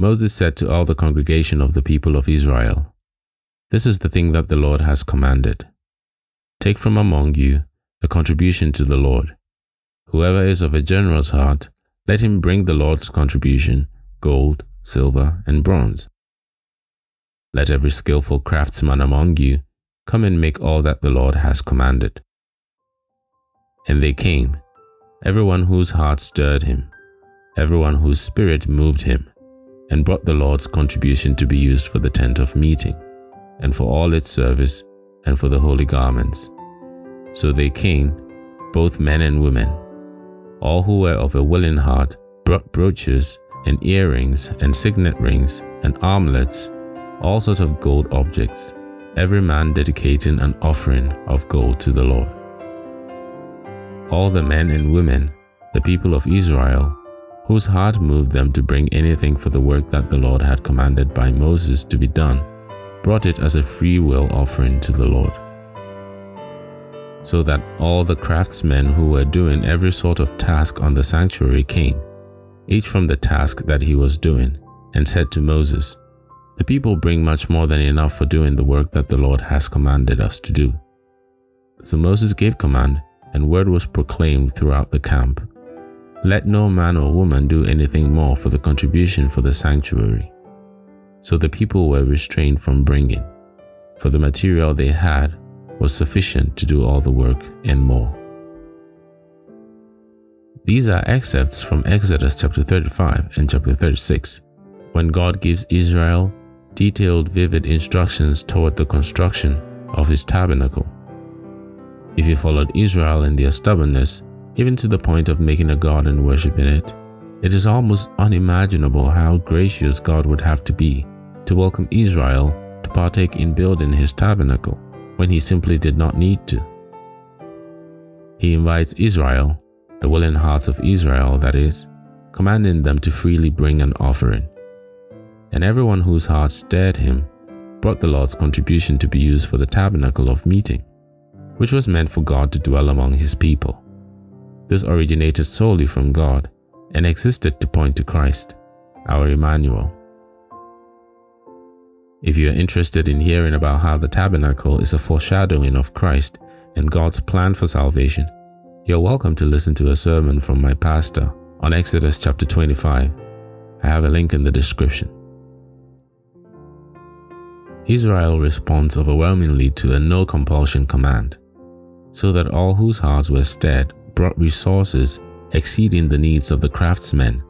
Moses said to all the congregation of the people of Israel, This is the thing that the Lord has commanded. Take from among you a contribution to the Lord. Whoever is of a generous heart, let him bring the Lord's contribution gold, silver, and bronze. Let every skilful craftsman among you come and make all that the Lord has commanded. And they came, everyone whose heart stirred him, everyone whose spirit moved him, and brought the Lord's contribution to be used for the tent of meeting, and for all its service, and for the holy garments. So they came, both men and women. All who were of a willing heart brought brooches and earrings and signet rings and armlets, all sorts of gold objects, every man dedicating an offering of gold to the Lord. All the men and women, the people of Israel, whose heart moved them to bring anything for the work that the Lord had commanded by Moses to be done, brought it as a free will offering to the Lord. So that all the craftsmen who were doing every sort of task on the sanctuary came, each from the task that he was doing, and said to Moses, The people bring much more than enough for doing the work that the Lord has commanded us to do. So Moses gave command, and word was proclaimed throughout the camp let no man or woman do anything more for the contribution for the sanctuary. So the people were restrained from bringing, for the material they had was sufficient to do all the work and more. These are excerpts from Exodus chapter 35 and chapter 36, when God gives Israel detailed, vivid instructions toward the construction of his tabernacle. If you followed Israel in their stubbornness, even to the point of making a god and worshiping it. It is almost unimaginable how gracious God would have to be to welcome Israel to partake in building his tabernacle when he simply did not need to. He invites Israel, the willing hearts of Israel, that is, commanding them to freely bring an offering. And everyone whose heart stirred him brought the Lord's contribution to be used for the tabernacle of meeting, which was meant for God to dwell among his people. This originated solely from God and existed to point to Christ, our Emmanuel. If you are interested in hearing about how the tabernacle is a foreshadowing of Christ and God's plan for salvation, you're welcome to listen to a sermon from my pastor on Exodus chapter 25. I have a link in the description. Israel responds overwhelmingly to a no compulsion command, so that all whose hearts were stirred brought resources exceeding the needs of the craftsmen,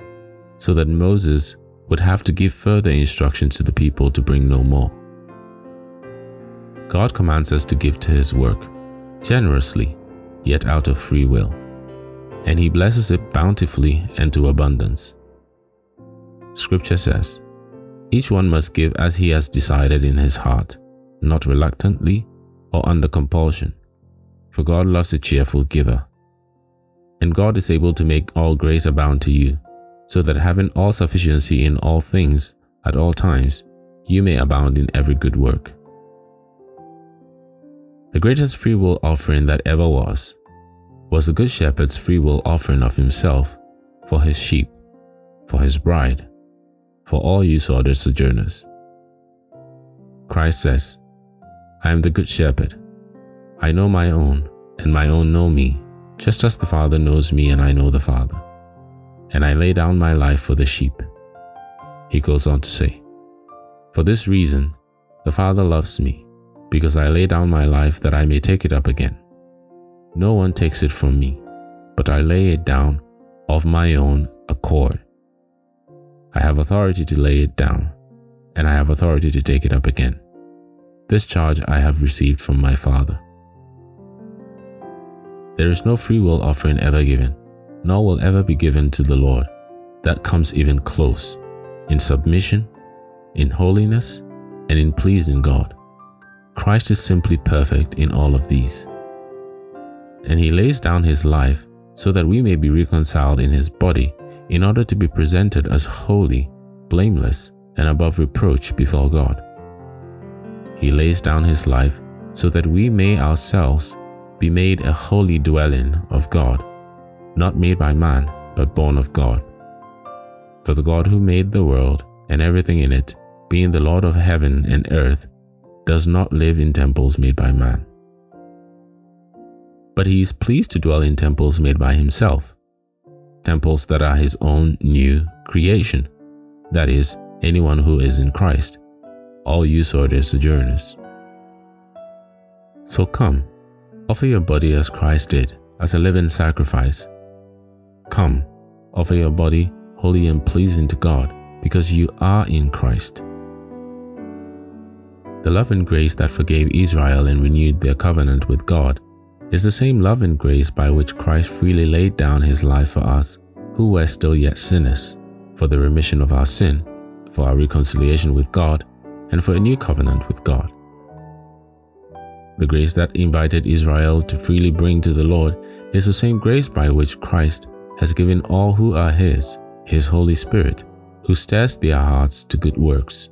so that Moses would have to give further instructions to the people to bring no more. God commands us to give to his work, generously, yet out of free will, and he blesses it bountifully and to abundance. Scripture says, Each one must give as he has decided in his heart, not reluctantly or under compulsion, for God loves a cheerful giver and God is able to make all grace abound to you, so that having all sufficiency in all things at all times, you may abound in every good work. The greatest free will offering that ever was, was the Good Shepherd's free will offering of himself for his sheep, for his bride, for all you sWORDed sojourners. Christ says, I am the Good Shepherd. I know my own, and my own know me just as the Father knows me and I know the Father, and I lay down my life for the sheep. He goes on to say, For this reason, the Father loves me, because I lay down my life that I may take it up again. No one takes it from me, but I lay it down of my own accord. I have authority to lay it down, and I have authority to take it up again. This charge I have received from my Father. There is no free will offering ever given, nor will ever be given to the Lord that comes even close in submission, in holiness, and in pleasing God. Christ is simply perfect in all of these. And he lays down his life so that we may be reconciled in his body in order to be presented as holy, blameless, and above reproach before God. He lays down his life so that we may ourselves be made a holy dwelling of God, not made by man, but born of God. For the God who made the world and everything in it, being the Lord of heaven and earth, does not live in temples made by man. But he is pleased to dwell in temples made by himself, temples that are his own new creation, that is, anyone who is in Christ. All you of sojourners. So come, offer your body as Christ did, as a living sacrifice. Come, offer your body holy and pleasing to God, because you are in Christ. The love and grace that forgave Israel and renewed their covenant with God is the same love and grace by which Christ freely laid down his life for us, who were still yet sinners, for the remission of our sin, for our reconciliation with God, and for a new covenant with God. The grace that invited Israel to freely bring to the Lord is the same grace by which Christ has given all who are His, His Holy Spirit, who stirs their hearts to good works.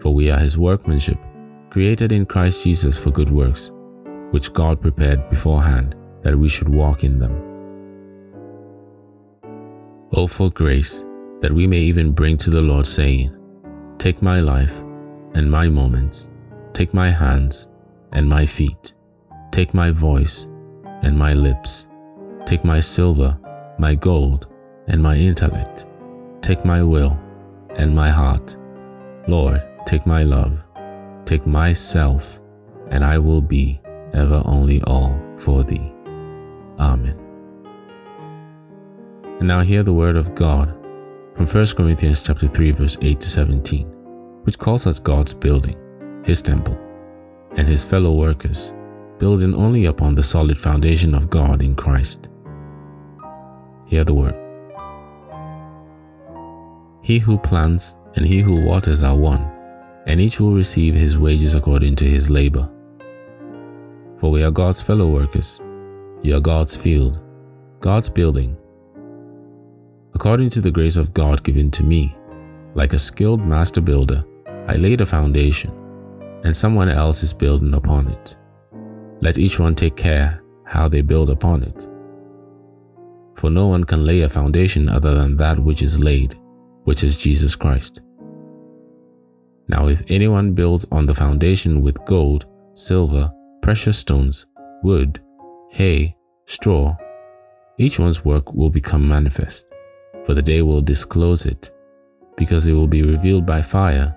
For we are His workmanship, created in Christ Jesus for good works, which God prepared beforehand that we should walk in them. O for grace, that we may even bring to the Lord, saying, Take my life and my moments, take my hands and my feet, take my voice and my lips, take my silver, my gold, and my intellect, take my will and my heart. Lord, take my love Take myself, and I will be ever only all for thee. Amen. And now hear the word of God from 1 Corinthians chapter 3 verse 8 to 17, which calls us God's building, his temple, and his fellow workers, building only upon the solid foundation of God in Christ. Hear the word. He who plants and he who waters are one and each will receive his wages according to his labor. For we are God's fellow workers, you are God's field, God's building. According to the grace of God given to me, like a skilled master builder, I laid a foundation, and someone else is building upon it. Let each one take care how they build upon it. For no one can lay a foundation other than that which is laid, which is Jesus Christ. Now, if anyone builds on the foundation with gold, silver, precious stones, wood, hay, straw, each one's work will become manifest, for the day will disclose it, because it will be revealed by fire,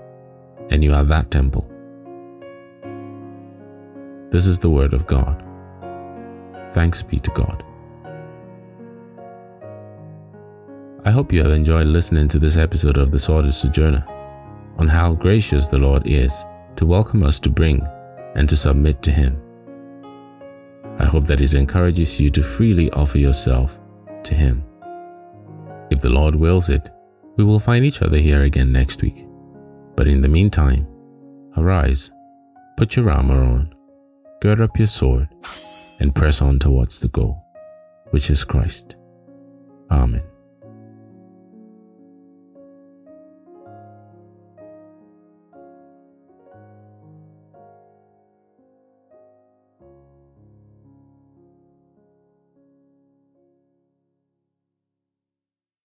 and you are that temple. This is the word of God. Thanks be to God. I hope you have enjoyed listening to this episode of The sWORDed Sojourner on how gracious the Lord is to welcome us to bring and to submit to Him. I hope that it encourages you to freely offer yourself to Him. If the Lord wills it, we will find each other here again next week. But in the meantime, arise, put your armor on, gird up your sword, and press on towards the goal, which is Christ. Amen.